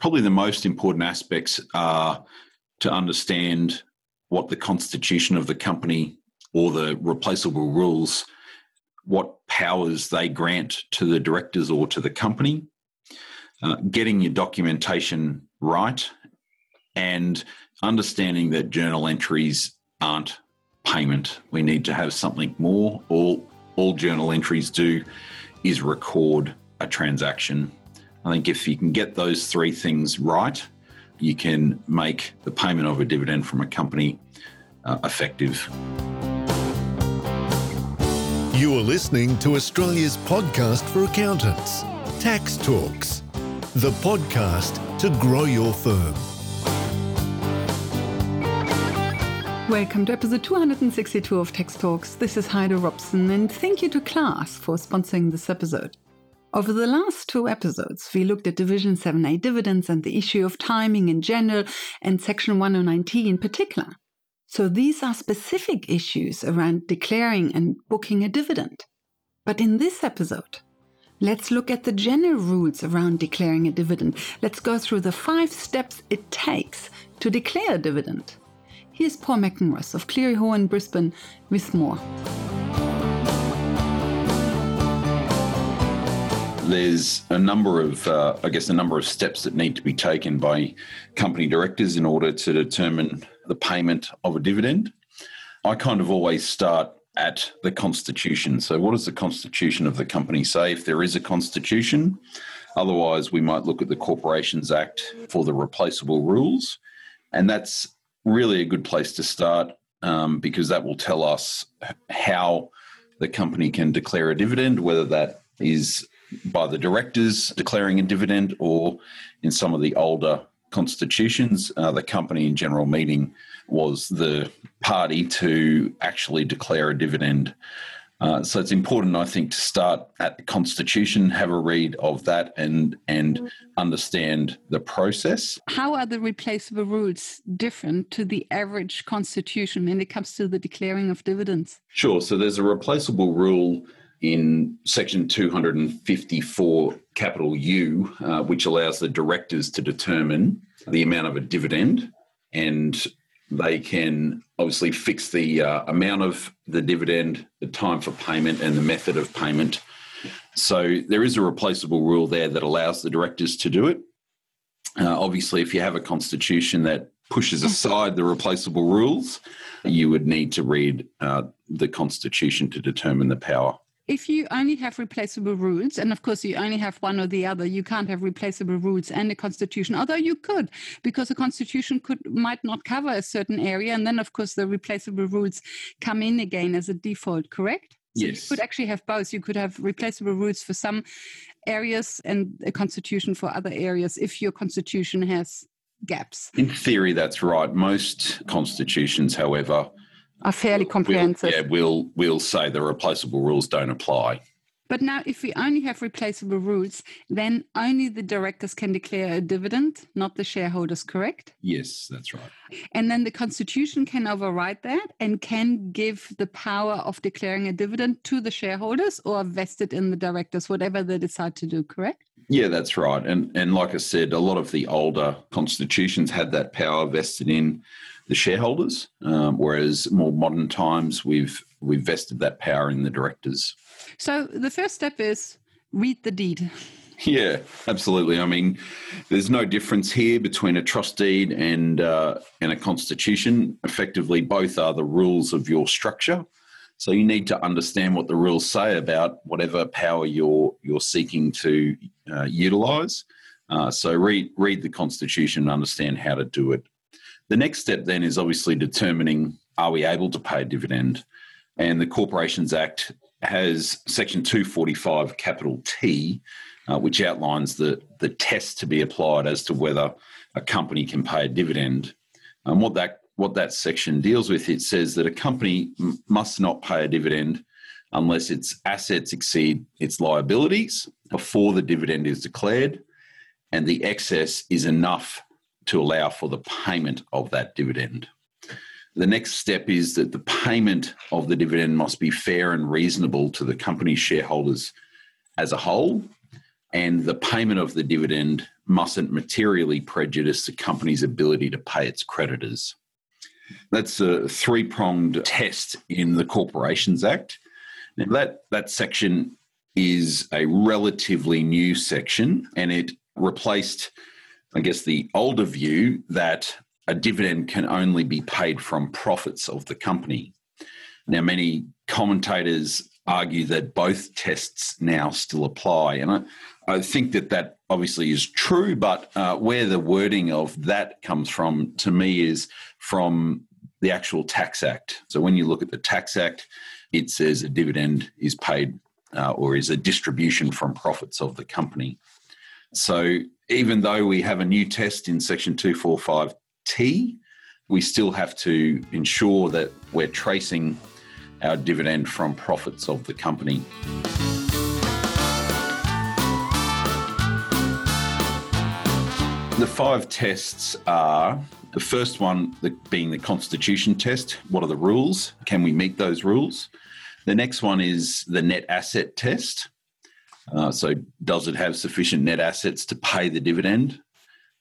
probably the most important aspects are to understand what the constitution of the company or the replaceable rules, what powers they grant to the directors or to the company, uh, getting your documentation right, and understanding that journal entries aren't payment. We need to have something more. All all journal entries do is record a transaction. I think if you can get those three things right, you can make the payment of a dividend from a company uh, effective. You are listening to Australia's podcast for accountants, Tax Talks, the podcast to grow your firm. Welcome to episode 262 of Tax Talks. This is Heide Robson, and thank you to Class for sponsoring this episode. Over the last two episodes, we looked at Division 7a dividends and the issue of timing in general and Section 109T in particular. So these are specific issues around declaring and booking a dividend. But in this episode, let's look at the general rules around declaring a dividend. Let's go through the five steps it takes to declare a dividend. Here's Paul Mackenroth of Cleary Hoare in Brisbane with more. There's a number of, uh, I guess, a number of steps that need to be taken by company directors in order to determine the payment of a dividend. I kind of always start at the constitution. So, what does the constitution of the company say? If there is a constitution, otherwise, we might look at the Corporations Act for the replaceable rules. And that's really a good place to start um, because that will tell us how the company can declare a dividend, whether that is by the directors declaring a dividend, or in some of the older constitutions, uh, the company in general meeting was the party to actually declare a dividend. Uh, so it's important, I think, to start at the Constitution, have a read of that, and and understand the process. How are the replaceable rules different to the average Constitution when it comes to the declaring of dividends? Sure. So there's a replaceable rule in section 254 capital U, uh, which allows the directors to determine the amount of a dividend. And they can obviously fix the uh, amount of the dividend, the time for payment, and the method of payment. So there is a replaceable rule there that allows the directors to do it. Uh, obviously, if you have a constitution that pushes aside the replaceable rules, you would need to read uh, the constitution to determine the power if you only have replaceable rules, and of course you only have one or the other, you can't have replaceable rules and a constitution. Although you could, because a constitution could might not cover a certain area, and then of course the replaceable rules come in again as a default. Correct? So yes. You could actually have both. You could have replaceable rules for some areas and a constitution for other areas if your constitution has gaps. In theory, that's right. Most constitutions, however, are fairly comprehensive. We'll, yeah, we'll we'll say the replaceable rules don't apply. But now, if we only have replaceable rules, then only the directors can declare a dividend, not the shareholders, correct? Yes, that's right. And then the Constitution can override that and can give the power of declaring a dividend to the shareholders or vested in the directors, whatever they decide to do, correct? Yeah, that's right. And and like I said, a lot of the older constitutions had that power vested in the shareholders, um, whereas more modern times we've we've vested that power in the directors. So the first step is read the deed. Yeah, absolutely. I mean, there's no difference here between a trust deed and uh, and a constitution. Effectively, both are the rules of your structure. So you need to understand what the rules say about whatever power you're you're seeking to uh, utilize. Uh, so read read the constitution and understand how to do it. The next step then is obviously determining are we able to pay a dividend, and the Corporations Act has Section 245, capital T, uh, which outlines the, the test to be applied as to whether a company can pay a dividend. And what that what that section deals with, it says that a company m- must not pay a dividend unless its assets exceed its liabilities before the dividend is declared, and the excess is enough to allow for the payment of that dividend. The next step is that the payment of the dividend must be fair and reasonable to the company's shareholders as a whole, and the payment of the dividend mustn't materially prejudice the company's ability to pay its creditors. That's a three pronged test in the Corporations Act. Now, that, that section is a relatively new section and it replaced, I guess, the older view that a dividend can only be paid from profits of the company. Now, many commentators argue that both tests now still apply. And I, I think that that obviously is true, but uh, where the wording of that comes from to me is from the actual Tax Act. So when you look at the Tax Act, it says a dividend is paid uh, or is a distribution from profits of the company. So even though we have a new test in Section 245T, we still have to ensure that we're tracing our dividend from profits of the company. The five tests are the first one being the constitution test. What are the rules? Can we meet those rules? The next one is the net asset test. Uh, so, does it have sufficient net assets to pay the dividend?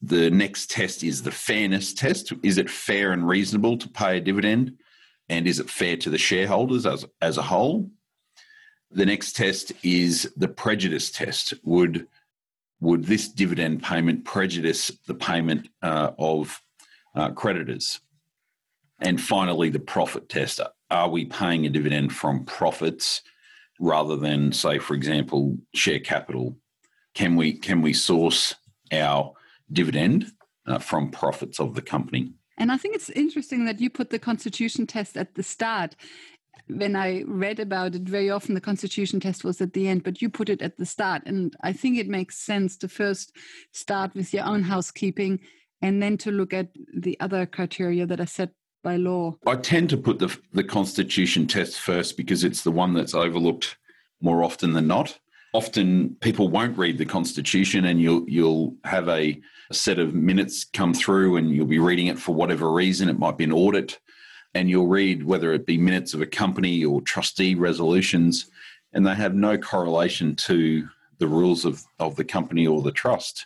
The next test is the fairness test. Is it fair and reasonable to pay a dividend? And is it fair to the shareholders as, as a whole? The next test is the prejudice test. Would would this dividend payment prejudice the payment uh, of uh, creditors? And finally, the profit test. Are we paying a dividend from profits rather than, say, for example, share capital? Can we can we source our dividend uh, from profits of the company? And I think it's interesting that you put the constitution test at the start. When I read about it, very often the constitution test was at the end, but you put it at the start. And I think it makes sense to first start with your own housekeeping and then to look at the other criteria that are set by law. I tend to put the, the constitution test first because it's the one that's overlooked more often than not. Often people won't read the constitution and you'll you'll have a a set of minutes come through and you'll be reading it for whatever reason. It might be an audit, and you'll read whether it be minutes of a company or trustee resolutions, and they have no correlation to the rules of, of the company or the trust.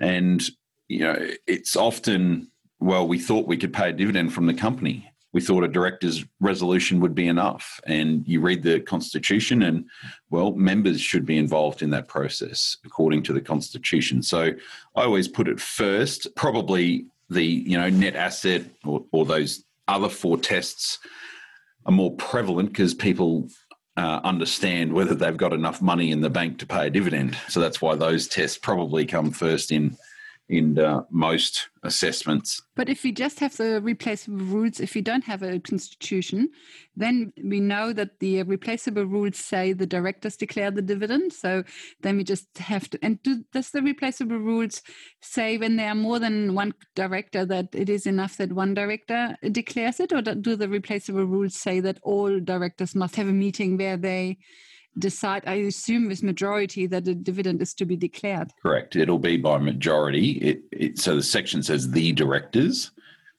And, you know, it's often, well, we thought we could pay a dividend from the company we thought a director's resolution would be enough. And you read the constitution, and well, members should be involved in that process according to the constitution. So I always put it first. Probably the you know net asset or, or those other four tests are more prevalent because people uh, understand whether they've got enough money in the bank to pay a dividend. So that's why those tests probably come first in in uh, most assessments. But if we just have the replaceable rules, if we don't have a constitution, then we know that the replaceable rules say the directors declare the dividend. So then we just have to. And do, does the replaceable rules say when there are more than one director that it is enough that one director declares it, or do the replaceable rules say that all directors must have a meeting where they decide, I assume with majority, that a dividend is to be declared. Correct. It'll be by majority. It, it, so the section says the directors.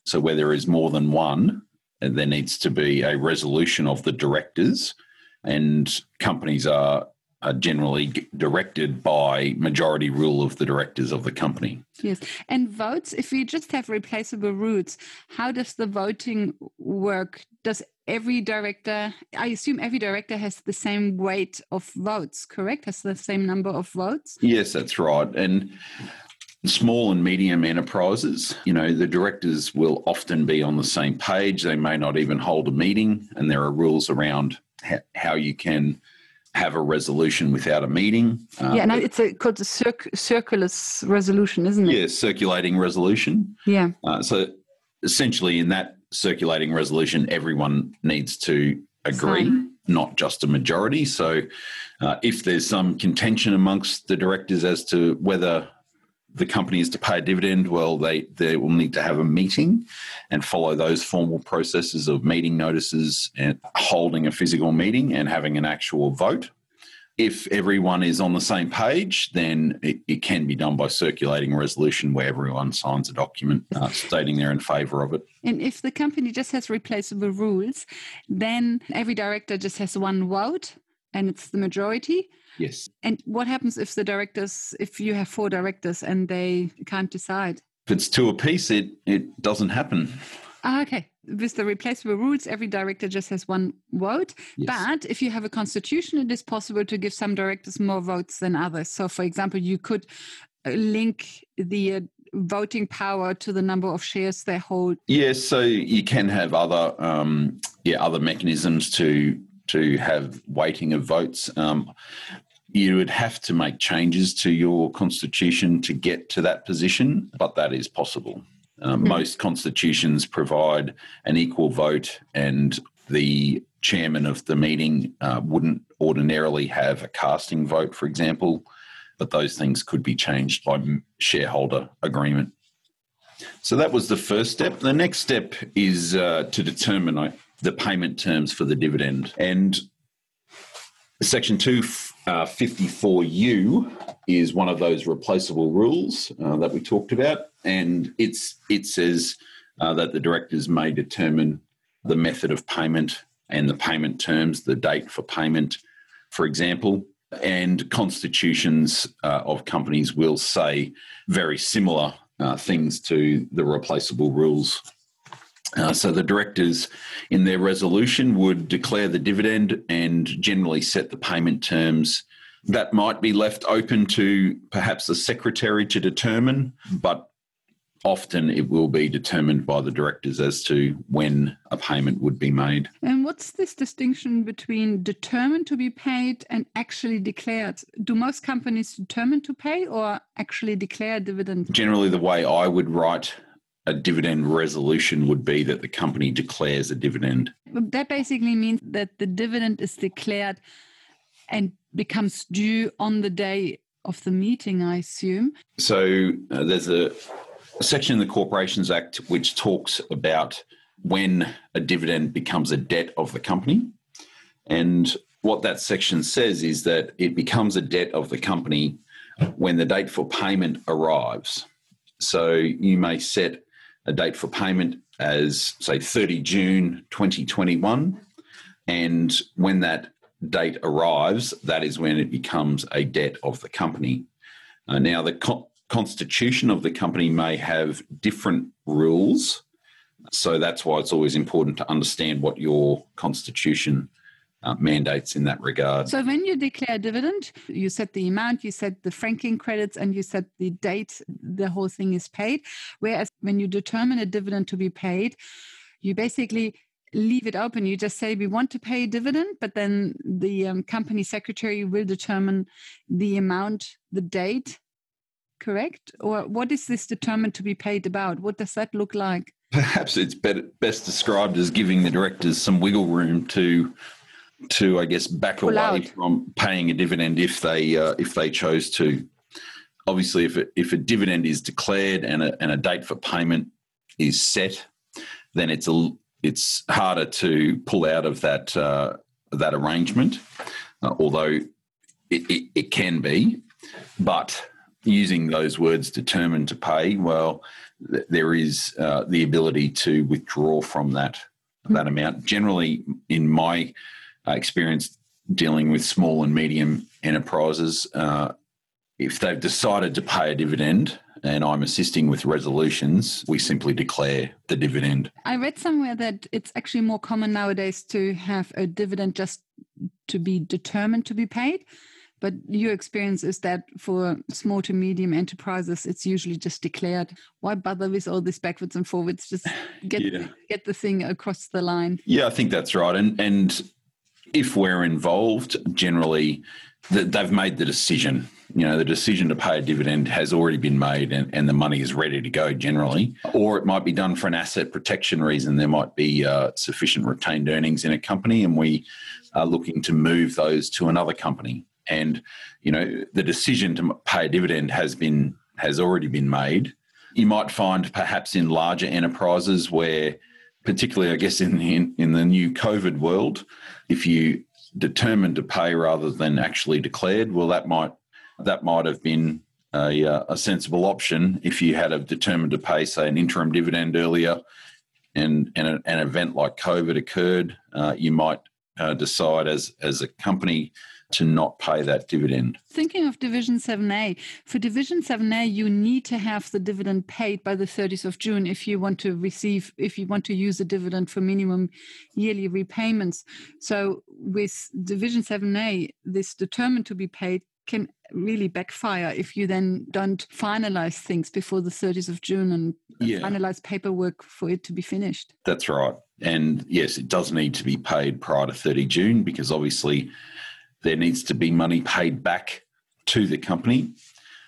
So where there is more than one, there needs to be a resolution of the directors, and companies are are generally directed by majority rule of the directors of the company. Yes. And votes, if we just have replaceable rules, how does the voting work? Does every director, I assume every director has the same weight of votes, correct? Has the same number of votes? Yes, that's right. And small and medium enterprises, you know, the directors will often be on the same page. They may not even hold a meeting, and there are rules around how you can have a resolution without a meeting. Uh, yeah, no, it's a, called a circ- circular resolution, isn't it? Yeah, circulating resolution. Yeah. Uh, so essentially, in that circulating resolution, everyone needs to agree, Sign. not just a majority. So uh, if there's some contention amongst the directors as to whether the company is to pay a dividend, well, they, they will need to have a meeting and follow those formal processes of meeting notices and holding a physical meeting and having an actual vote. If everyone is on the same page, then it, it can be done by circulating a resolution where everyone signs a document uh, stating they're in favour of it. And if the company just has replaceable rules, then every director just has one vote and it's the majority. Yes. And what happens if the directors, if you have four directors and they can't decide? If it's two a piece, it, it doesn't happen. Ah, okay. With the replaceable rules, every director just has one vote. Yes. But if you have a constitution, it is possible to give some directors more votes than others. So, for example, you could uh, link the uh, voting power to the number of shares they hold. Yes, so you can have other um, yeah other mechanisms to to have weighting of votes. Um, you would have to make changes to your constitution to get to that position, but that is possible. Um, Most constitutions provide an equal vote, and the chairman of the meeting uh, wouldn't ordinarily have a casting vote, for example, but those things could be changed by shareholder agreement. So that was the first step. The next step is uh, to determine uh, the payment terms for the dividend. And Section 254U is one of those replaceable rules uh, that we talked about. And it's, it says uh, that the directors may determine the method of payment and the payment terms, the date for payment, for example. And constitutions uh, of companies will say very similar uh, things to the replaceable rules. Uh, so the directors, in their resolution, would declare the dividend and generally set the payment terms. That might be left open to perhaps the secretary to determine, but often it will be determined by the directors as to when a payment would be made. And what's this distinction between determined to be paid and actually declared? Do most companies determine to pay or actually declare dividend? Generally, the way I would write a dividend resolution would be that the company declares a dividend. That basically means that the dividend is declared and becomes due on the day of the meeting, I assume. So uh, there's a, a section in the Corporations Act which talks about when a dividend becomes a debt of the company. And what that section says is that it becomes a debt of the company when the date for payment arrives. So you may set a date for payment as, say, 30 June 2021. And when that date arrives, that is when it becomes a debt of the company. Uh, now, the co- constitution of the company may have different rules. So that's why it's always important to understand what your constitution uh, mandates in that regard. So when you declare dividend, you set the amount, you set the franking credits, and you set the date the whole thing is paid. Whereas when you determine a dividend to be paid, you basically leave it open. You just say we want to pay a dividend, but then the um, company secretary will determine the amount, the date. Correct? Or what is this determined to be paid about? What does that look like? Perhaps it's better, best described as giving the directors some wiggle room to to I guess back Pull away out. from paying a dividend if they uh, if they chose to. Obviously, if it, if a dividend is declared and a, and a date for payment is set, then it's a it's harder to pull out of that uh, that arrangement. Uh, although it, it, it can be, but using those words determined to pay, well, th- there is uh, the ability to withdraw from that that amount. Generally, in my uh, experience dealing with small and medium enterprises, uh, if they've decided to pay a dividend and I'm assisting with resolutions, we simply declare the dividend. I read somewhere that it's actually more common nowadays to have a dividend just to be determined to be paid. But your experience is that for small to medium enterprises, it's usually just declared. Why bother with all this backwards and forwards? Just get Yeah. get the thing across the line. Yeah, I think that's right. And and if we're involved, generally they've made the decision. You know, the decision to pay a dividend has already been made and, and the money is ready to go generally. Or it might be done for an asset protection reason. There might be uh, sufficient retained earnings in a company and we are looking to move those to another company. And, you know, the decision to pay a dividend has been has already been made. You might find perhaps in larger enterprises where particularly I guess in in, in the new COVID world, if you determined to pay rather than actually declared, well, that might that might have been a, uh, a sensible option if you had have determined to pay, say, an interim dividend earlier, and and an event like COVID occurred, uh, you might uh, decide as as a company to not pay that dividend. Thinking of Division 7A, for Division 7A, you need to have the dividend paid by the 30th of June if you want to receive, if you want to use a dividend for minimum yearly repayments. So with Division 7A, this determined to be paid can really backfire if you then don't finalize things before the 30th of June and yeah. finalize paperwork for it to be finished. That's right. And yes, it does need to be paid prior to 30 June because obviously there needs to be money paid back to the company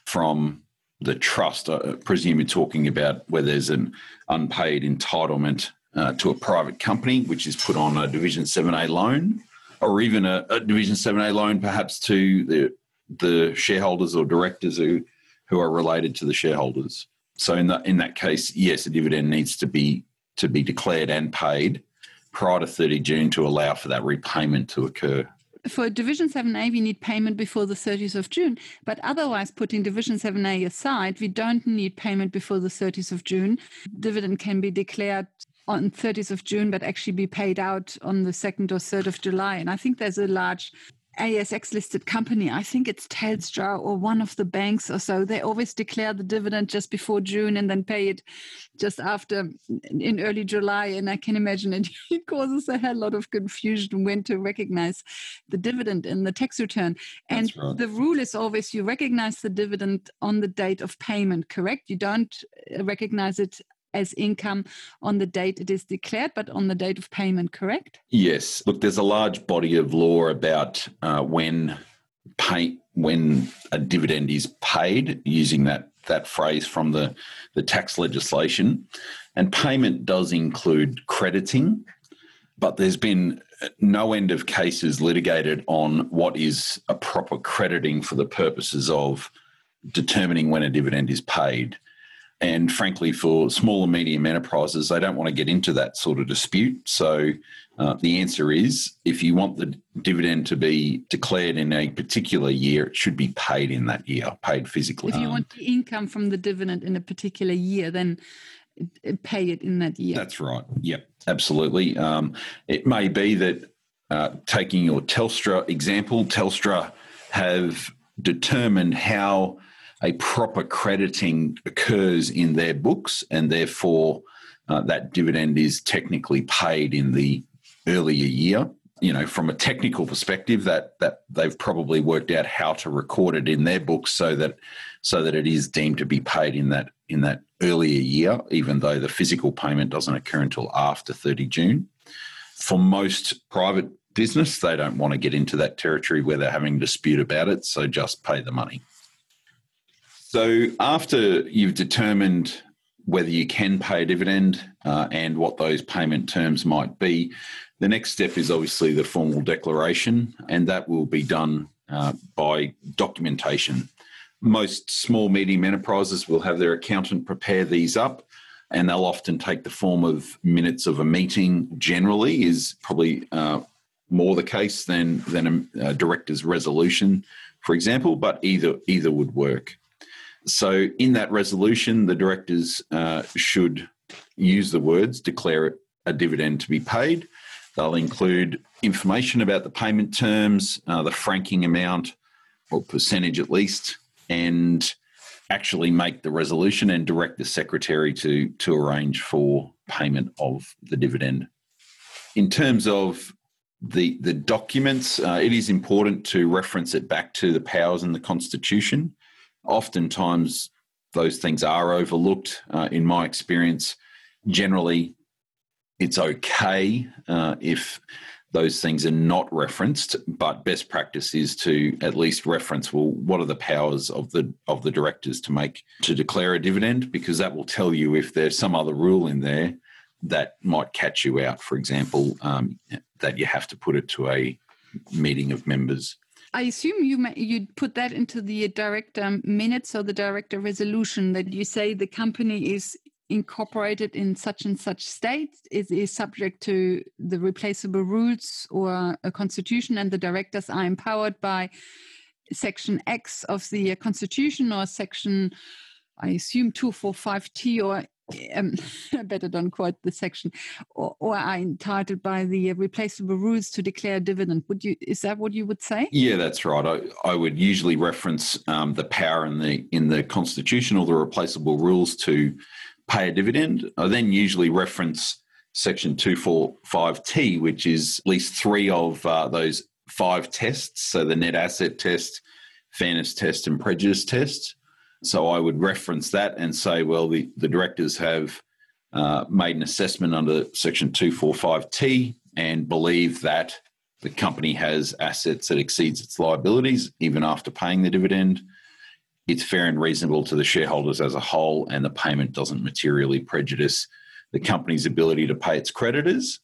from the trust. I presume you're talking about where there's an unpaid entitlement uh, to a private company, which is put on a Division 7A loan, or even a, a Division 7A loan perhaps to the, the shareholders or directors who, who are related to the shareholders. So in that in that case, yes, a dividend needs to be to be declared and paid prior to 30 June to allow for that repayment to occur for Division 7A, we need payment before the 30th of June. But otherwise, putting Division 7A aside, we don't need payment before the 30th of June. Dividend can be declared on 30th of June, but actually be paid out on the 2nd or 3rd of July. And I think there's a large ASX listed company, I think it's Telstra or one of the banks or so, they always declare the dividend just before June and then pay it just after in early July. And I can imagine it, it causes a hell lot of confusion when to recognize the dividend in the tax return. And right. the rule is always you recognize the dividend on the date of payment, correct? You don't uh, recognize it as income on the date it is declared, but on the date of payment, correct? Yes. Look, there's a large body of law about uh, when pay when a dividend is paid, using that that phrase from the the tax legislation, and payment does include crediting, but there's been no end of cases litigated on what is a proper crediting for the purposes of determining when a dividend is paid. And frankly, for small and medium enterprises, they don't want to get into that sort of dispute. So uh, the answer is if you want the dividend to be declared in a particular year, it should be paid in that year, paid physically. If you want the income from the dividend in a particular year, then pay it in that year. That's right. Yep, absolutely. Um, it may be that uh, taking your Telstra example, Telstra have determined how a proper crediting occurs in their books, and therefore uh, that dividend is technically paid in the earlier year. You know, from a technical perspective, that that they've probably worked out how to record it in their books so that so that it is deemed to be paid in that in that earlier year, even though the physical payment doesn't occur until after 30 June. For most private business, they don't want to get into that territory where they're having dispute about it, so just pay the money. So after you've determined whether you can pay a dividend uh, and what those payment terms might be, the next step is obviously the formal declaration, and that will be done uh, by documentation. Most small, medium enterprises will have their accountant prepare these up, and they'll often take the form of minutes of a meeting. Generally, is probably uh, more the case than than a, a director's resolution, for example. But either either would work. So, in that resolution, the directors uh, should use the words declare a dividend to be paid. They'll include information about the payment terms, uh, the franking amount, or percentage at least, and actually make the resolution and direct the secretary to, to arrange for payment of the dividend. In terms of the, the documents, uh, it is important to reference it back to the powers in the Constitution. Oftentimes, those things are overlooked. Uh, in my experience, generally, it's okay uh, if those things are not referenced, but best practice is to at least reference well, what are the powers of the of the directors to make to declare a dividend, because that will tell you if there's some other rule in there that might catch you out. For example, um, that you have to put it to a meeting of members I assume you you put that into the director minutes or the director resolution that you say the company is incorporated in such and such state is, is subject to the replaceable rules or a constitution and the directors are empowered by section x of the constitution or section i assume 245t or um, better don't quote the section, or, or, are entitled by the replaceable rules to declare dividend. Would you? Is that what you would say? Yeah, that's right. I, I would usually reference um, the power in the in the constitution or the replaceable rules to pay a dividend. I then usually reference section two four five T, which is at least three of uh, those five tests. So the net asset test, fairness test, and prejudice test. So I would reference that and say, well, the, the directors have uh, made an assessment under Section 245T and believe that the company has assets that exceeds its liabilities even after paying the dividend. It's fair and reasonable to the shareholders as a whole, and the payment doesn't materially prejudice the company's ability to pay its creditors.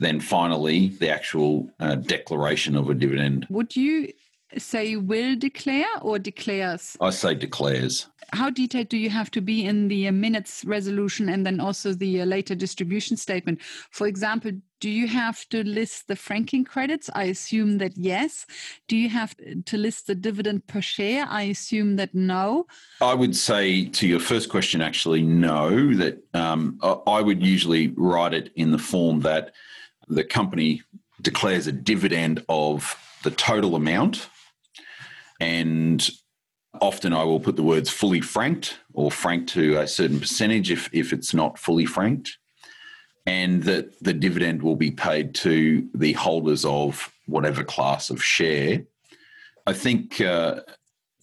Then finally, the actual uh, declaration of a dividend. Would you say will declare or declares? I say declares. How detailed do you have to be in the minutes resolution and then also the uh, later distribution statement? For example, do you have to list the franking credits? I assume that yes. Do you have to list the dividend per share? I assume that no. I would say to your first question, actually, no. That um, I would usually write it in the form that the company declares a dividend of the total amount and often I will put the words fully franked or franked to a certain percentage if, if it's not fully franked, and that the dividend will be paid to the holders of whatever class of share. I think uh,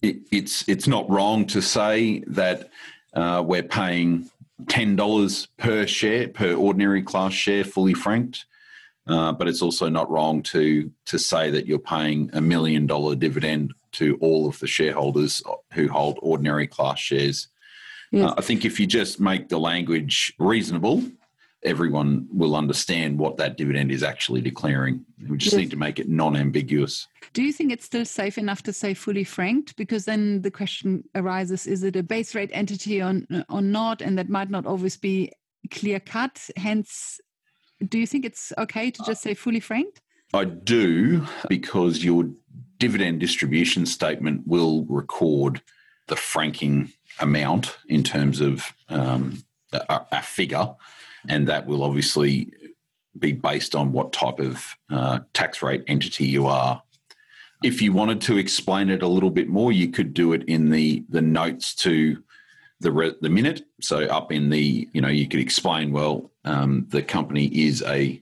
it, it's it's not wrong to say that uh, we're paying ten dollars per share per ordinary class share fully franked. Uh, but it's also not wrong to to say that you're paying a million dollar dividend to all of the shareholders who hold ordinary class shares. Yes. Uh, I think if you just make the language reasonable, everyone will understand what that dividend is actually declaring. We just yes. need to make it non ambiguous. Do you think it's still safe enough to say fully franked? Because then the question arises is it a base rate entity or, or not? And that might not always be clear cut. Hence, do you think it's okay to just say fully franked? I do because your dividend distribution statement will record the franking amount in terms of um, a, a, figure, and that will obviously be based on what type of uh, tax rate entity you are. If you wanted to explain it a little bit more, you could do it in the the notes to the re- the minute. So up in the you know you could explain well um, the company is a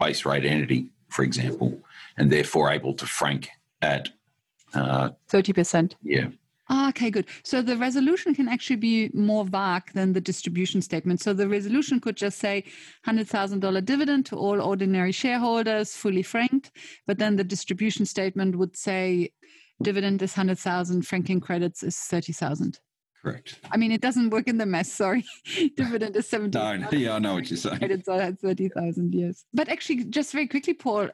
base rate entity, for example, and therefore able to frank at uh, 30%. Yeah. Ah, okay, good. So the resolution can actually be more vague than the distribution statement. So the resolution could just say $100,000 dividend to all ordinary shareholders, fully franked. But then the distribution statement would say dividend is 100,000, franking credits is 30,000. Correct. I mean, it doesn't work in the mess. Sorry, dividend is seventy. no, yeah, I know what you're saying. Credits are thirty thousand. Yes, but actually, just very quickly, Paul,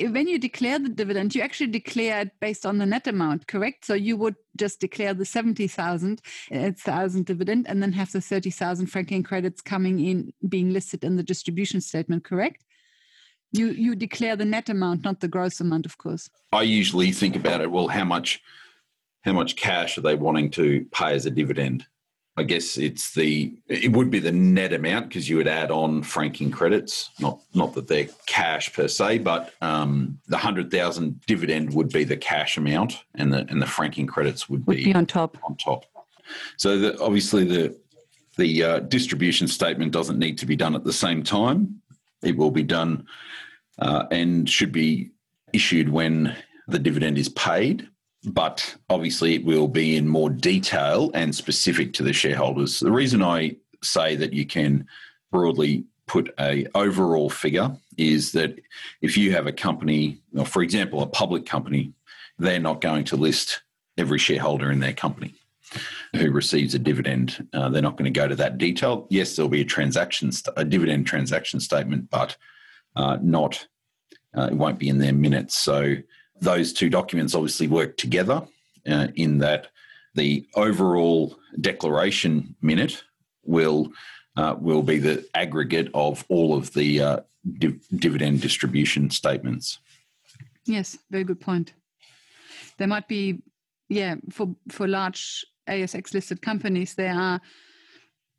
when you declare the dividend, you actually declare it based on the net amount, correct? So you would just declare the 70,000 uh, thousand dividend and then have the 30,000 franking credits coming in being listed in the distribution statement, correct? You you declare the net amount, not the gross amount, of course. I usually think about it, well, how much how much cash are they wanting to pay as a dividend? I guess it's the it would be the net amount because you would add on franking credits. Not not that they're cash per se, but um, the hundred thousand dividend would be the cash amount, and the and the franking credits would, would be, be, on top. On top. So the, obviously the the uh, distribution statement doesn't need to be done at the same time. It will be done uh, and should be issued when the dividend is paid but obviously it will be in more detail and specific to the shareholders. The reason I say that you can broadly put a overall figure is that if you have a company, or for example, a public company, they're not going to list every shareholder in their company who receives a dividend. Uh, they're not going to go to that detail. Yes, there'll be a transaction, a dividend transaction statement, but uh, not. Uh, it won't be in their minutes. So those two documents obviously work together uh, in that the overall declaration minute will uh, will be the aggregate of all of the uh, div- dividend distribution statements. Yes, very good point. There might be, yeah, for for large ASX listed companies, there are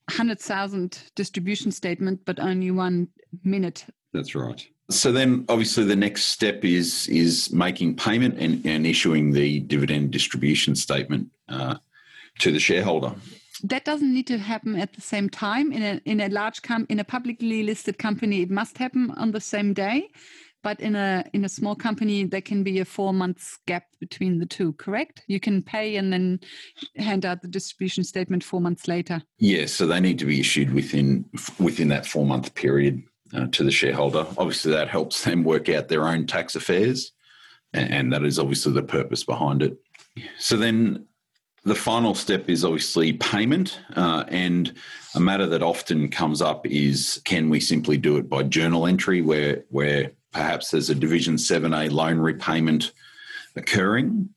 100,000 distribution statement, but only one minute. That's right. So then, obviously, the next step is is making payment and, and issuing the dividend distribution statement uh, to the shareholder. That doesn't need to happen at the same time. In a in a large com- in a publicly listed company, it must happen on the same day. But in a in a small company, there can be a four months gap between the two. Correct? You can pay and then hand out the distribution statement four months later. Yes, so they need to be issued within within that four month period uh, to the shareholder. Obviously, that helps them work out their own tax affairs, and, and that is obviously the purpose behind it. So then the final step is obviously payment, uh, and a matter that often comes up is can we simply do it by journal entry, where where perhaps there's a Division Seven A loan repayment occurring,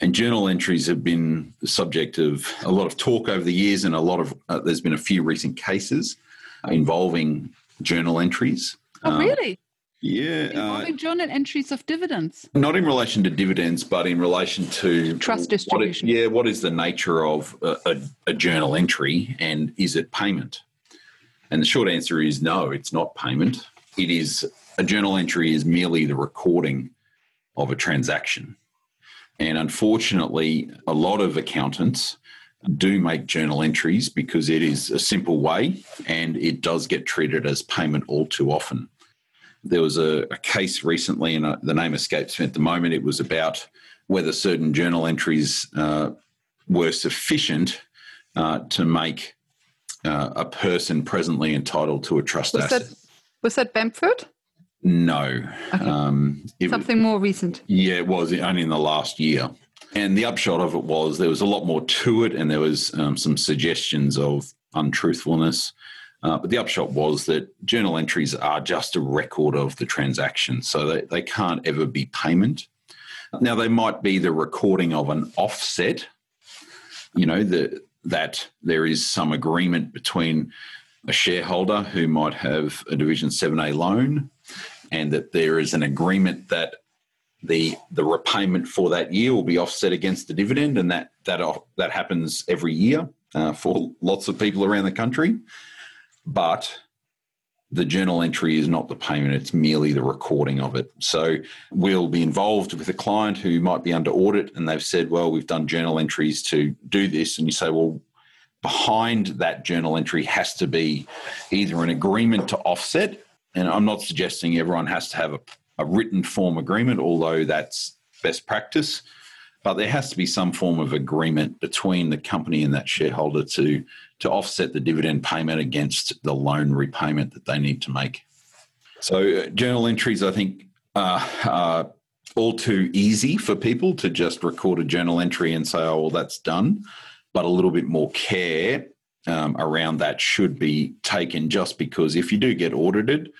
and journal entries have been the subject of a lot of talk over the years, and a lot of uh, there's been a few recent cases involving journal entries. Oh, really? Yeah. Involving uh, journal entries of dividends. Not in relation to dividends, but in relation to trust distribution. What it, yeah, what is the nature of a, a, a, journal entry and is it payment? And the short answer is no, it's not payment. It is a journal entry is merely the recording of a transaction. And unfortunately, a lot of accountants do make journal entries because it is a simple way and it does get treated as payment all too often. There was a, a case recently, and uh, the name escapes me at the moment. It was about whether certain journal entries uh, were sufficient uh, to make uh, a person presently entitled to a trust was asset. That, was that Bamford? No. Okay. Um, Something more recent. Yeah, it was only in the last year. And the upshot of it was there was a lot more to it, and there was um, some suggestions of untruthfulness. Uh, but the upshot was that journal entries are just a record of the transaction, so they, they can't ever be payment. Now, they might be the recording of an offset, you know, the, that there is some agreement between a shareholder who might have a Division 7A loan and that there is an agreement that the the repayment for that year will be offset against the dividend, and that that that happens every year uh, for lots of people around the country. But the journal entry is not the payment; it's merely the recording of it. So we'll be involved with a client who might be under audit, and they've said, "Well, we've done journal entries to do this," and you say, "Well." Behind that journal entry has to be either an agreement to offset, and I'm not suggesting everyone has to have a a written form agreement, although that's best practice. But there has to be some form of agreement between the company and that shareholder to, to offset the dividend payment against the loan repayment that they need to make. So, uh, journal entries, I think, uh, are all too easy for people to just record a journal entry and say, oh, well, that's done. But a little bit more care um, around that should be taken just because if you do get audited,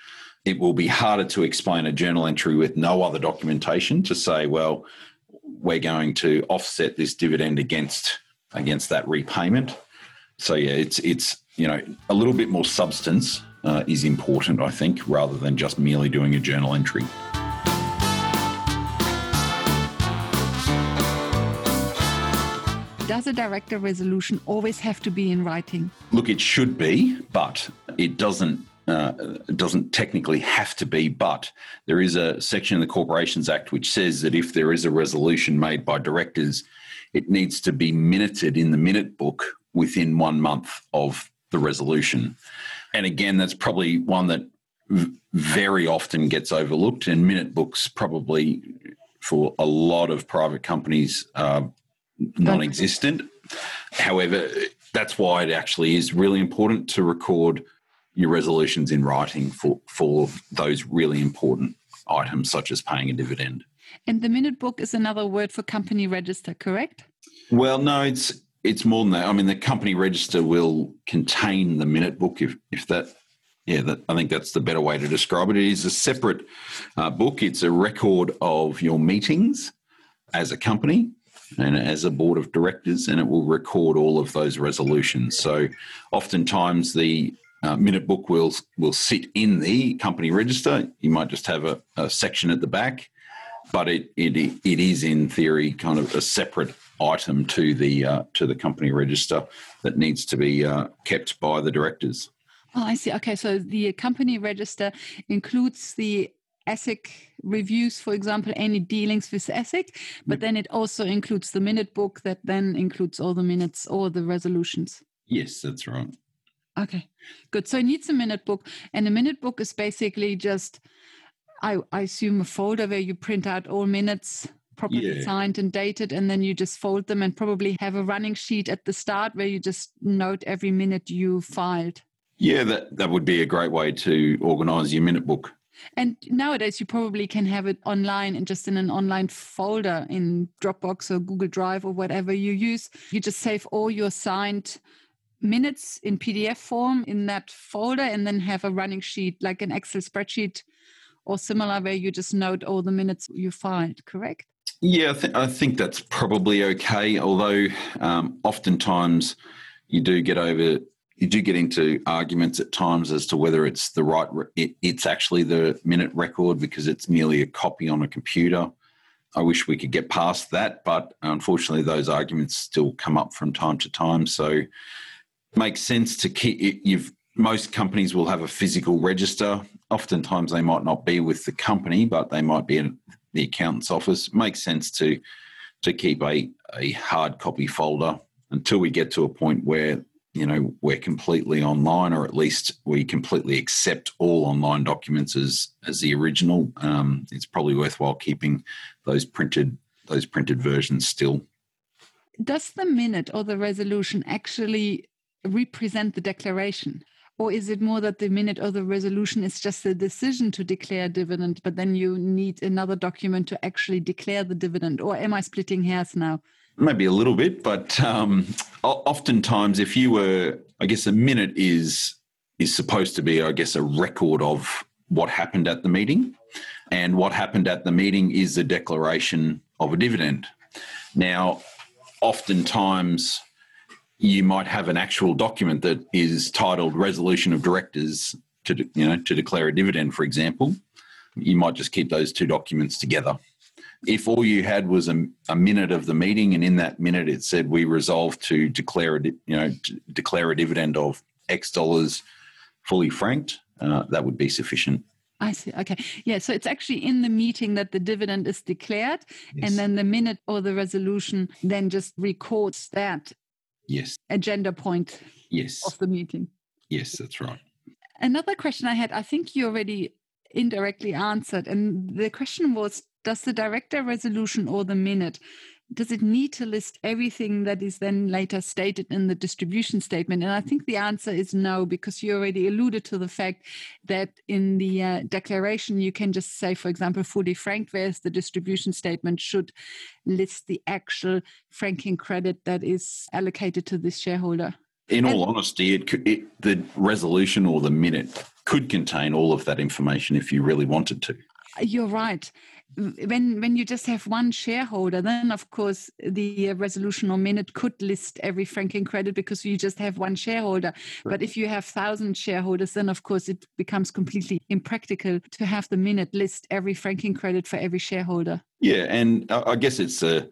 it will be harder to explain a journal entry with no other documentation to say, well, we're going to offset this dividend against against that repayment. So yeah, it's it's you know a little bit more substance uh, is important, I think, rather than just merely doing a journal entry. Does a director resolution always have to be in writing? Look, it should be, but it doesn't uh, doesn't technically have to be, but there is a section in the Corporations Act which says that if there is a resolution made by directors, it needs to be minuted in the minute book within one month of the resolution. And again, that's probably one that very often gets overlooked, and minute books probably for a lot of private companies are non existent. However, that's why it actually is really important to record your resolutions in writing for, for those really important items, such as paying a dividend. And the minute book is another word for company register, correct? Well, no, it's it's more than that. I mean, the company register will contain the minute book if if that. Yeah, that, I think that's the better way to describe it. It is a separate uh, book. It's a record of your meetings as a company and as a board of directors, and it will record all of those resolutions. So, oftentimes the uh, minute book will will sit in the company register. You might just have a, a section at the back, but it, it it is in theory kind of a separate item to the uh, to the company register that needs to be uh, kept by the directors. Oh, I see. Okay, so the company register includes the ASIC reviews, for example, any dealings with ASIC, but then it also includes the minute book that then includes all the minutes or the resolutions. Yes, that's right. Okay, good. So it needs a minute book, and a minute book is basically just, I, I assume, a folder where you print out all minutes properly yeah. signed and dated, and then you just fold them and probably have a running sheet at the start where you just note every minute you filed. Yeah, that, that would be a great way to organize your minute book. And nowadays, you probably can have it online and just in an online folder in Dropbox or Google Drive or whatever you use. You just save all your signed minutes in PDF form in that folder and then have a running sheet like an Excel spreadsheet or similar where you just note all the minutes you filed, correct? Yeah, I, th- I think that's probably okay. Although um, oftentimes you do get over you do get into arguments at times as to whether it's the right re- it, it's actually the minute record because it's merely a copy on a computer i wish we could get past that but unfortunately those arguments still come up from time to time so makes sense to keep you've most companies will have a physical register. Oftentimes they might not be with the company but they might be in the accountant's office. It makes sense to to keep a, a hard copy folder until we get to a point where you know we're completely online or at least we completely accept all online documents as as the original. Um, it's probably worthwhile keeping those printed those printed versions still. Does the minute or the resolution actually represent the declaration? Or is it more that the minute or the resolution is just a decision to declare dividend but then you need another document to actually declare the dividend? Or am i splitting hairs now? Maybe a little bit, but um, oftentimes, if you were, I guess, a minute is is supposed to be, I guess, a record of what happened at the meeting, and what happened at the meeting is the declaration of a dividend. Now, oftentimes, you might have an actual document that is titled "Resolution of Directors" to you know to declare a dividend, for example. You might just keep those two documents together if all you had was a, a, minute of the meeting and in that minute it said we resolved to declare a you know declare a dividend of x dollars fully franked uh, that would be sufficient I see. Okay. Yeah. So it's actually in the meeting that the dividend is declared, yes. and then the minute or the resolution then just records that. Yes. Agenda point. Yes. Of the meeting. Yes, that's right. Another question I had, I think you already indirectly answered, and the question was does the director resolution or the minute does it need to list everything that is then later stated in the distribution statement? And I think the answer is no, because you already alluded to the fact that in the uh, declaration, you can just say, for example, fully franked, whereas the distribution statement should list the actual franking credit that is allocated to this shareholder. In all honesty, it, could, it, the resolution or the minute could contain all of that information if you really wanted to. You're right when when you just have one shareholder then of course the uh, resolution or minute could list every franking credit because you just have one shareholder. Right. but if you have thousand shareholders then of course it becomes completely impractical to have the minute list every franking credit for every shareholder. Yeah and i guess it's a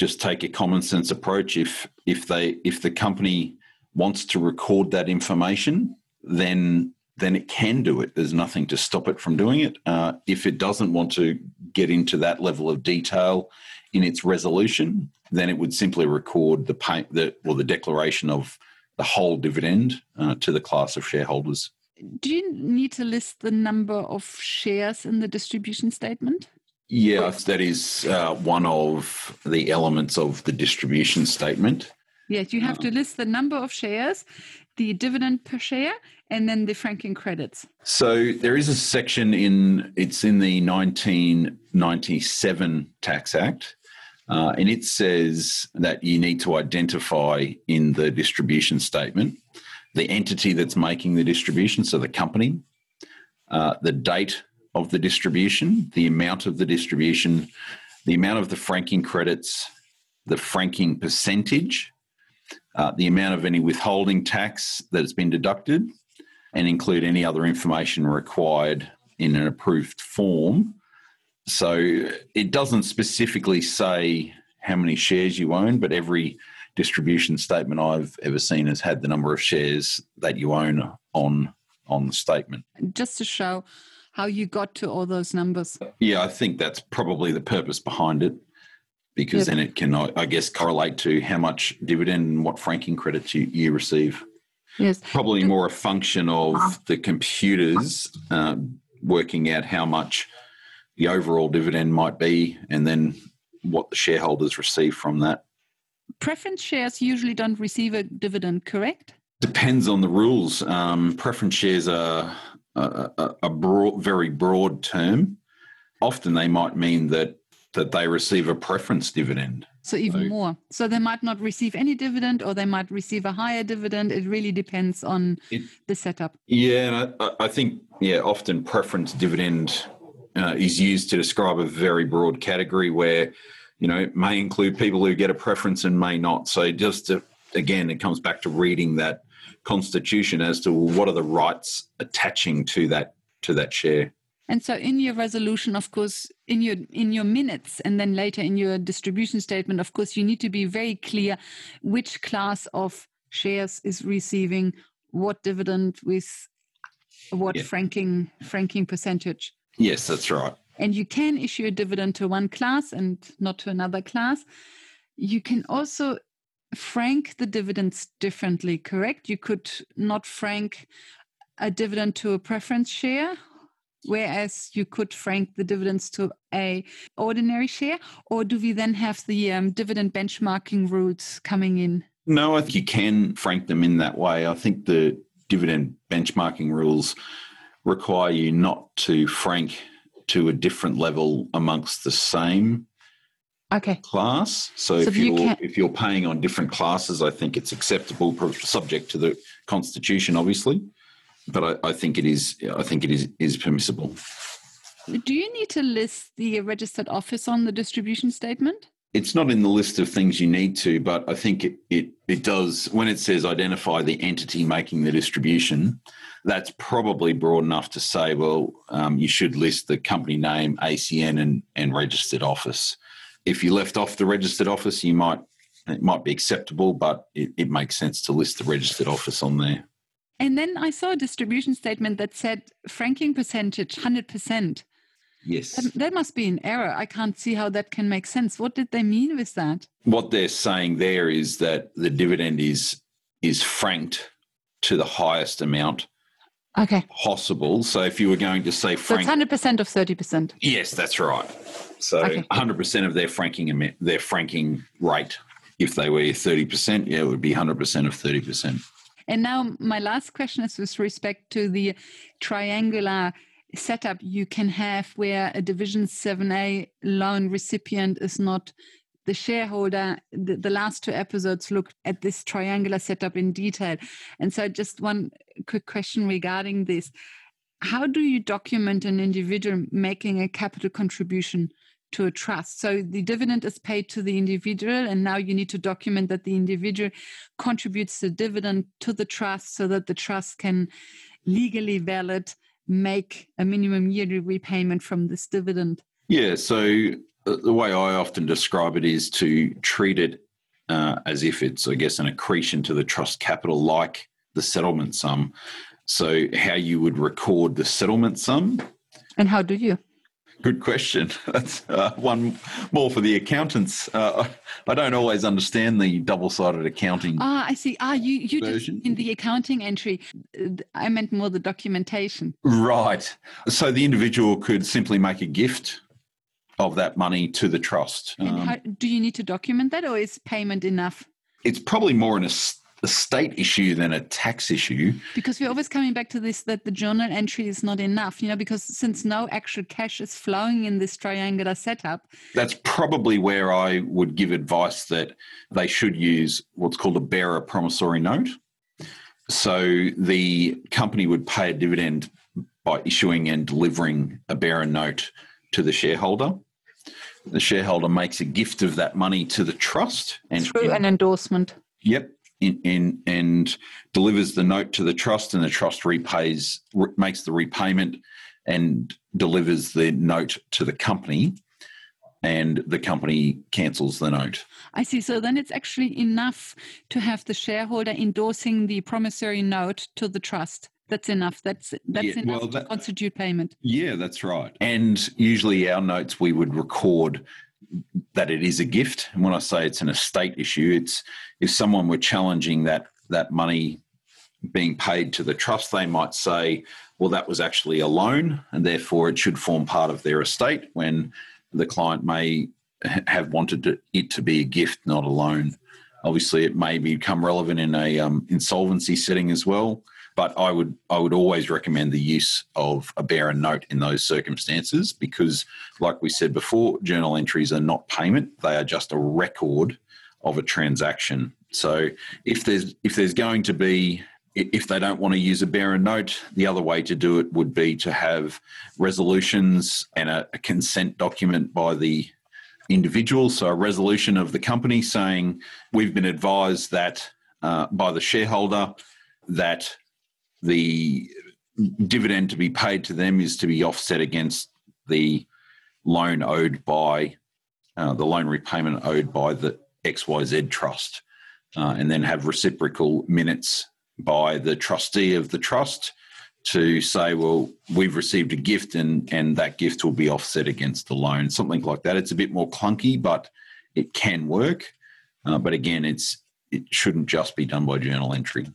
just take a common sense approach. If if they if the company wants to record that information then then it can do it. There's nothing to stop it from doing it. Uh, if it doesn't want to get into that level of detail in its resolution, then it would simply record the pay, the or the declaration of the whole dividend uh, to the class of shareholders. Do you need to list the number of shares in the distribution statement? Yes, that is uh, one of the elements of the distribution statement. Yes, you have to list the number of shares, the dividend per share, and then the franking credits. So there is a section in it's in the 1997 Tax Act. Uh, and it says that you need to identify in the distribution statement the entity that's making the distribution, so the company, uh, the date of the distribution, the amount of the distribution, the amount of the franking credits, the franking percentage, uh, the amount of any withholding tax that has been deducted, and include any other information required in an approved form. So it doesn't specifically say how many shares you own, but every distribution statement I've ever seen has had the number of shares that you own on on the statement. Just to show how you got to all those numbers. Yeah, I think that's probably the purpose behind it because yep. then it can, I guess, correlate to how much dividend and what franking credits you, you receive. Yes. Probably more a function of the computers uh, working out how much the overall dividend might be and then what the shareholders receive from that. Preference shares usually don't receive a dividend, correct? Depends on the rules. Um, preference shares are a, a, a broad, very broad term. Often they might mean that that they receive a preference dividend. So even so, more. So they might not receive any dividend, or they might receive a higher dividend. It really depends on it, the setup. Yeah, I, I, think yeah, often preference dividend uh, is used to describe a very broad category where you know it may include people who get a preference and may not. So just to, again, it comes back to reading that constitution as to what are the rights attaching to that to that share. And so in your resolution, of course, in your in your minutes and then later in your distribution statement, of course, you need to be very clear which class of shares is receiving what dividend with what yeah. franking franking percentage. Yes, that's right. And you can issue a dividend to one class and not to another class. You can also frank the dividends differently, correct? You could not frank a dividend to a preference share whereas you could frank the dividends to a ordinary share or do we then have the um, dividend benchmarking rules coming in? No i think you can frank them in that way. I think the dividend benchmarking rules require you not to frank to a different level amongst the same okay. class. So, so if you are if you're paying on different classes i think it's acceptable subject to the constitution obviously but I, I think it is. I think it is is permissible. Do you need to list the registered office on the distribution statement? It's not in the list of things you need to, but I think it, it, it does, when it says identify the entity making the distribution, that's probably broad enough to say, well, um, you should list the company name, ACN, and, and registered office. If you left off the registered office, you might it might be acceptable, but it, it makes sense to list the registered office on there. And then I saw a distribution statement that said franking percentage 100%. Yes. That, that, must be an error. I can't see how that can make sense. What did they mean with that? What they're saying there is that the dividend is is franked to the highest amount okay. possible. So if you were going to say frank, so it's 100% of 30%. Yes, that's right. So okay. 100% of their franking their franking rate. If they were 30%, yeah, it would be 100% of 30%. And now, my last question is with respect to the triangular setup you can have where a Division 7A loan recipient is not the shareholder. The, the, last two episodes looked at this triangular setup in detail. And so, just one quick question regarding this How do you document an individual making a capital contribution? To a trust. So the dividend is paid to the individual, and now you need to document that the individual contributes the dividend to the trust so that the trust can legally valid make a minimum yearly repayment from this dividend. Yeah, so uh, the way I often describe it is to treat it uh, as if it's, I guess, an accretion to the trust capital, like the settlement sum. So, how you would record the settlement sum. And how do you? Good question. That's uh, one more for the accountants. Uh, I don't always understand the double-sided accounting. Ah, I see. Ah, you you version. in the accounting entry. I meant more the documentation. Right. So the individual could simply make a gift of that money to the trust. And um, how, do you need to document that, or is payment enough? It's probably more in a a state issue than a tax issue. Because we're always coming back to this that the journal entry is not enough, you know, because since no actual cash is flowing in this triangular setup. That's probably where I would give advice that they should use what's called a bearer promissory note. So the company would pay a dividend by issuing and delivering a bearer note to the shareholder. The shareholder makes a gift of that money to the trust and through an endorsement. Yep, in, in, and delivers the note to the trust, and the trust repays, re- makes the repayment, and delivers the note to the company. and the company cancels the note. I see. So then it's actually enough to have the shareholder endorsing the promissory note to the trust. That's enough. That's that's Yeah, enough well, to constitute payment. Yeah, that's right. And usually our notes we would record that it is a gift. And when I say it's an estate issue, it's if someone were challenging that that money being paid to the trust, they might say, well, that was actually a loan and therefore it should form part of their estate when the client may have wanted it to be a gift, not a loan. Obviously, it may become relevant in a um, insolvency setting as well. But I would I would always recommend the use of a bearer note in those circumstances because, like we said before, journal entries are not payment; they are just a record of a transaction. So if there's if there's going to be if they don't want to use a bearer note, the other way to do it would be to have resolutions and a, a consent document by the individual. So a resolution of the company saying we've been advised that uh, by the shareholder that the dividend to be paid to them is to be offset against the loan owed by uh, the loan repayment owed by the XYZ trust, uh, and then have reciprocal minutes by the trustee of the trust to say, well, we've received a gift and, and that gift will be offset against the loan, something like that. It's a bit more clunky, but it can work. Uh, but again, it's it shouldn't just be done by journal entry.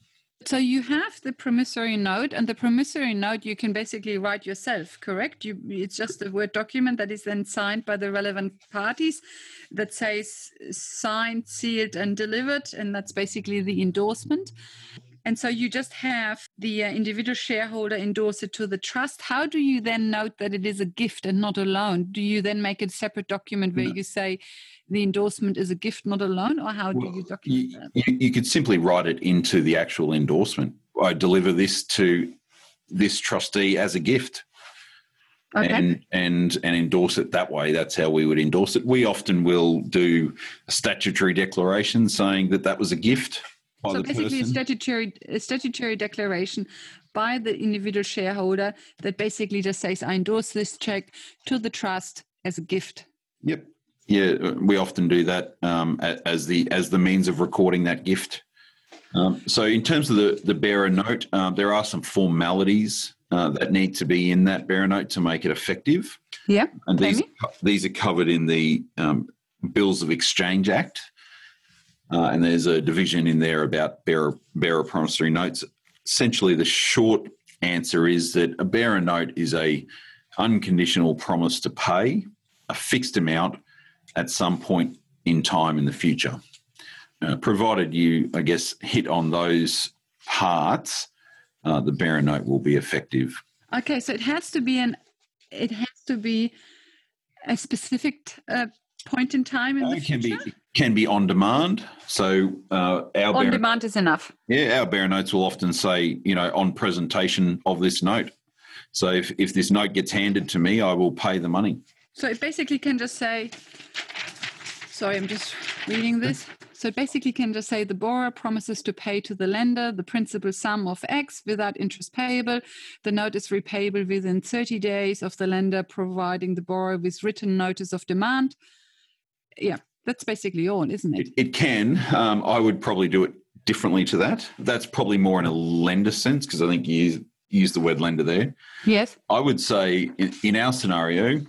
So you have the promissory note, and the promissory note you can basically write yourself, correct? You, it's just a word document that is then signed by the relevant parties that says signed, sealed, and delivered, and that's basically the endorsement. And so you just have the uh, individual shareholder endorse it to the trust. How do you then note that it is a gift and not a loan? Do you then make a separate document where No. you say the endorsement is a gift, not a loan, or how do you document You, that? you, you could simply write it into the actual endorsement. I deliver this to this trustee as a gift. Okay. and and and endorse it that way. That's how we would endorse it. We often will do a statutory declaration saying that that was a gift by so basically, a statutory a statutory declaration by the individual shareholder that basically just says, "I endorse this check to the trust as a gift." Yep. Yeah, we often do that um, as the as the means of recording that gift. Um, so, in terms of the the bearer note, um, there are some formalities uh, that need to be in that bearer note to make it effective. Yeah. And these these are covered in the um, Bills of Exchange Act, uh, and there's a division in there about bearer bearer promissory notes. Essentially, the short answer is that a bearer note is a unconditional promise to pay a fixed amount at some point in time in the future, uh, provided you, I guess, hit on those parts. Uh, the bearer note will be effective. Okay, so it has to be an it has to be a specific uh, point in time in the can be future. can be on demand. So uh, our On demand is enough. yeah, our bearer notes will often say, you know, on presentation of this note. So if, if this note gets handed to me, I will pay the money. So it basically can just say, sorry, I'm just reading this. So it basically can just say the borrower promises to pay to the lender the principal sum of X without interest payable. The note is repayable within 30 days of the lender providing the borrower with written notice of demand. Yeah, that's basically all, isn't it? It, it can. Um, I would probably do it differently to that. That's probably more in a lender sense because I think you use, the word lender there. Yes. I would say in, in our scenario,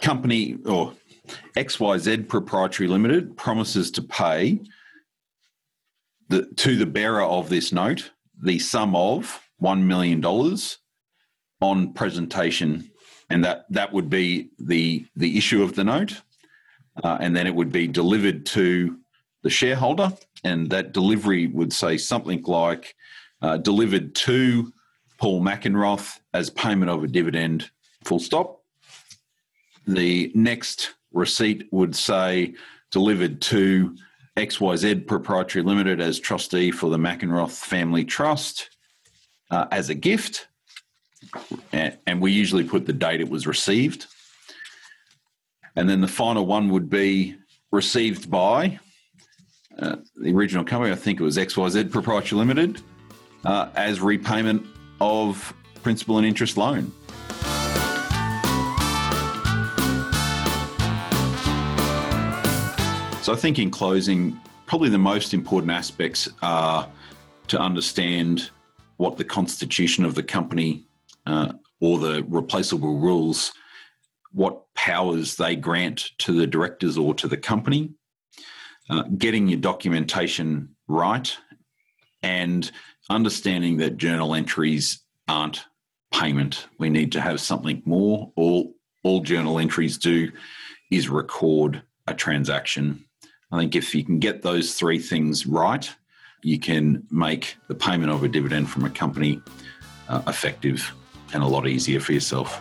company or XYZ Proprietary Limited promises to pay the, to the bearer of this note the sum of $1 million on presentation. And that, that would be the, the issue of the note. Uh, and then it would be delivered to the shareholder. And that delivery would say something like uh, delivered to Paul Mackenroth as payment of a dividend, full stop. The next receipt would say delivered to XYZ Proprietary Limited as trustee for the Mackenroth Family Trust uh, as a gift. And, we usually put the date it was received. And then the final one would be received by uh, the original company, I think it was XYZ Proprietary Limited, uh, as repayment of principal and interest loan. So I think in closing, probably the most important aspects are to understand what the constitution of the company uh, or the replaceable rules, what powers they grant to the directors or to the company, uh, getting your documentation right, and understanding that journal entries aren't payment. We need to have something more. All all journal entries do is record a transaction. I think if you can get those three things right, you can make the payment of a dividend from a company uh, effective and a lot easier for yourself.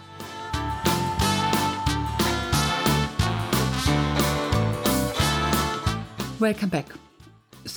Welcome back.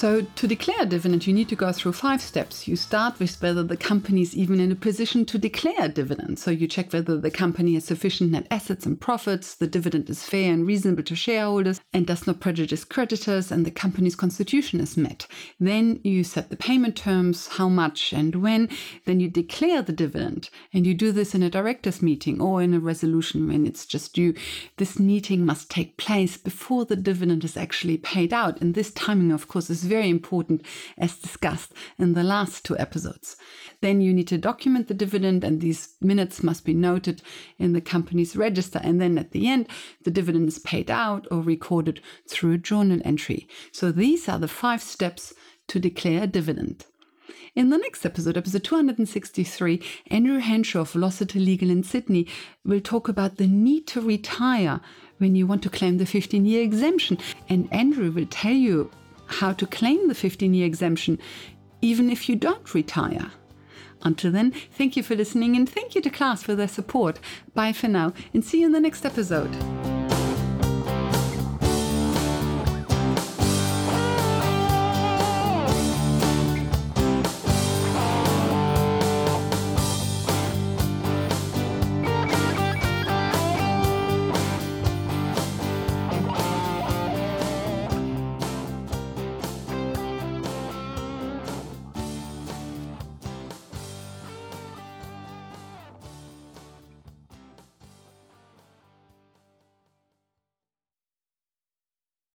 So, to declare a dividend, you need to go through five steps. You start with whether the company is even in a position to declare dividend. So, you check whether the company has sufficient net assets and profits, the dividend is fair and reasonable to shareholders, and does not prejudice creditors, and the company's constitution is met. Then you set the payment terms, how much and when. Then you declare the dividend, and you do this in a directors' meeting or in a resolution when it's just due. This meeting must take place before the dividend is actually paid out, and this timing, of course, is very important, as discussed in the last two episodes. Then you need to document the dividend, and these minutes must be noted in the company's register. And then at the end, the dividend is paid out or recorded through a journal entry. So these are the five steps to declare a dividend. In the next episode, episode 263, Andrew Henshaw of Velocity Legal in Sydney will talk about the need to retire when you want to claim the 15 year exemption. And Andrew will tell you how to claim the 15 year exemption, even if you don't retire. Until then, thank you for listening and thank you to Class for their support. Bye for now and see you in the next episode.